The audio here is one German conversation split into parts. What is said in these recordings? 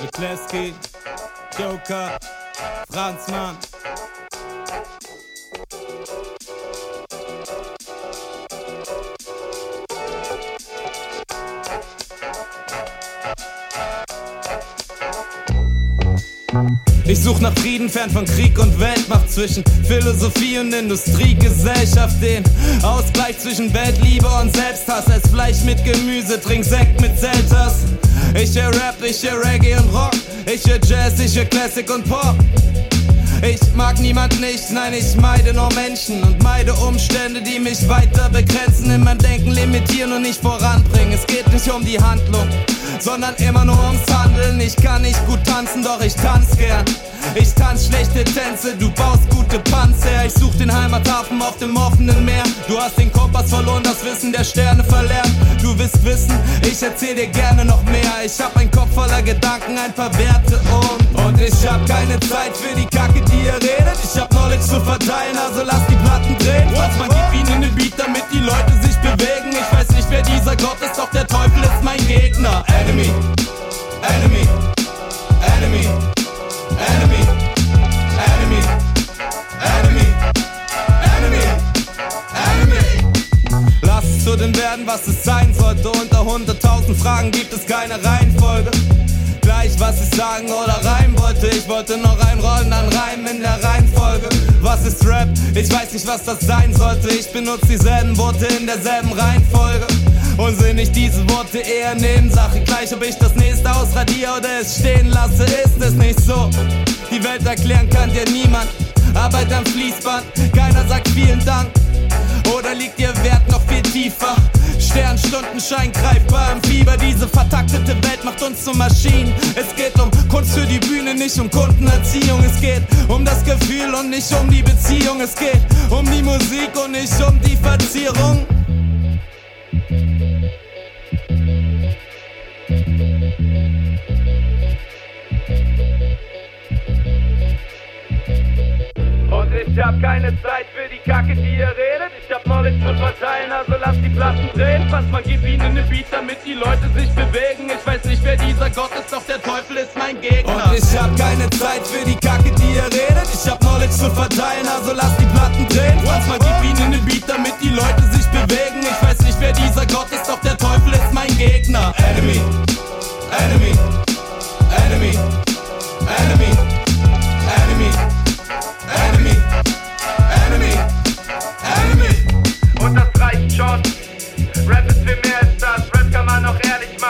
McCleskey, Joker, Franzmann. Ich such nach Frieden fern von Krieg und Weltmacht zwischen Philosophie und Industriegesellschaft. Den Ausgleich zwischen Weltliebe und Selbsthass. Ess Fleisch mit Gemüse, trink Sekt mit Selters. Ich hör Rap, ich hör Reggae und Rock. Ich hör Jazz, ich hör Classic und Pop. Ich mag niemand nicht, nein, ich meide nur Menschen und meide Umstände, die mich weiter begrenzen, in meinem Denken limitieren und nicht voranbringen. Es geht nicht um die Handlung, sondern immer nur ums Handeln. Ich kann nicht gut tanzen, doch ich tanz gern. Ich tanz schlechte Tänze, du baust gute Panzer. Ich such den Heimathafen auf dem offenen Meer. Du hast den Kompass verloren, das Wissen der Sterne verlernt. Du willst wissen, ich erzähl dir gerne noch mehr. Ich hab einen Kopf voller Gedanken, ein paar Werte und. Hab keine Zeit für die Kacke, die ihr redet. Ich hab Knowledge zu verteilen, also lass die Platten drehen. Falls man gibt ihnen einen Beat, damit die Leute sich bewegen. Ich weiß nicht, wer dieser Gott ist, doch der Teufel ist mein Gegner. Enemy, Enemy, Enemy, Enemy, Enemy, Enemy, Enemy, Enemy. Lass es zu dem werden, was es sein sollte. Unter 100.000 Fragen gibt es keine Reihenfolge. Gleich, was ich sagen oder reimen wollte. Ich wollte noch reinrollen an Reimen in der Reihenfolge. Was ist Rap? Ich weiß nicht, was das sein sollte. Ich benutze dieselben Worte in derselben Reihenfolge. Und sind nicht diese Worte eher Nebensache? Gleich, ob ich das nächste ausradiere oder es stehen lasse, ist es nicht so. Die Welt erklären kann dir niemand. Arbeit am Fließband, keiner sagt vielen Dank. Oder liegt ihr Wert noch viel tiefer? Sternstundenschein greifbar im Fieber. Diese vertaktete Welt macht uns zu Maschinen. Es geht um Kunst für die Bühne, nicht um Kundenerziehung. Es geht um das Gefühl und nicht um die Beziehung. Es geht um die Musik und nicht um die Verzierung. Und ich hab keine Zeit für die Kacke, die ihr redet. Zu verteilen, also lass die Platten drehen. Fast man gibt ihnen ne Beat, damit die Leute sich bewegen. Ich weiß nicht, wer dieser Gott ist, doch der Teufel ist mein Gegner. Und ich hab keine Zeit für die Kacke, die ihr redet. Ich hab Knowledge zu verteilen, also lass die Platten drehen. Fast man gibt ihnen ne Beat,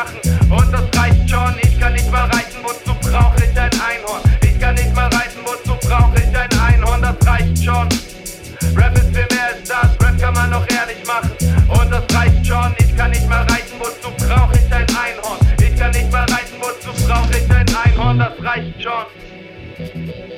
machen und das reicht schon. Ich kann nicht mal reiten, wozu brauche ich ein Einhorn? Ich kann nicht mal reiten, wozu brauche ich ein Einhorn? Das reicht schon. Rap ist viel mehr als das, Rap kann man noch ehrlich machen und das reicht schon. Ich kann nicht mal reiten, wozu brauche ich ein Einhorn? Ich kann nicht mal reiten, wozu brauche ich ein Einhorn? Das reicht schon.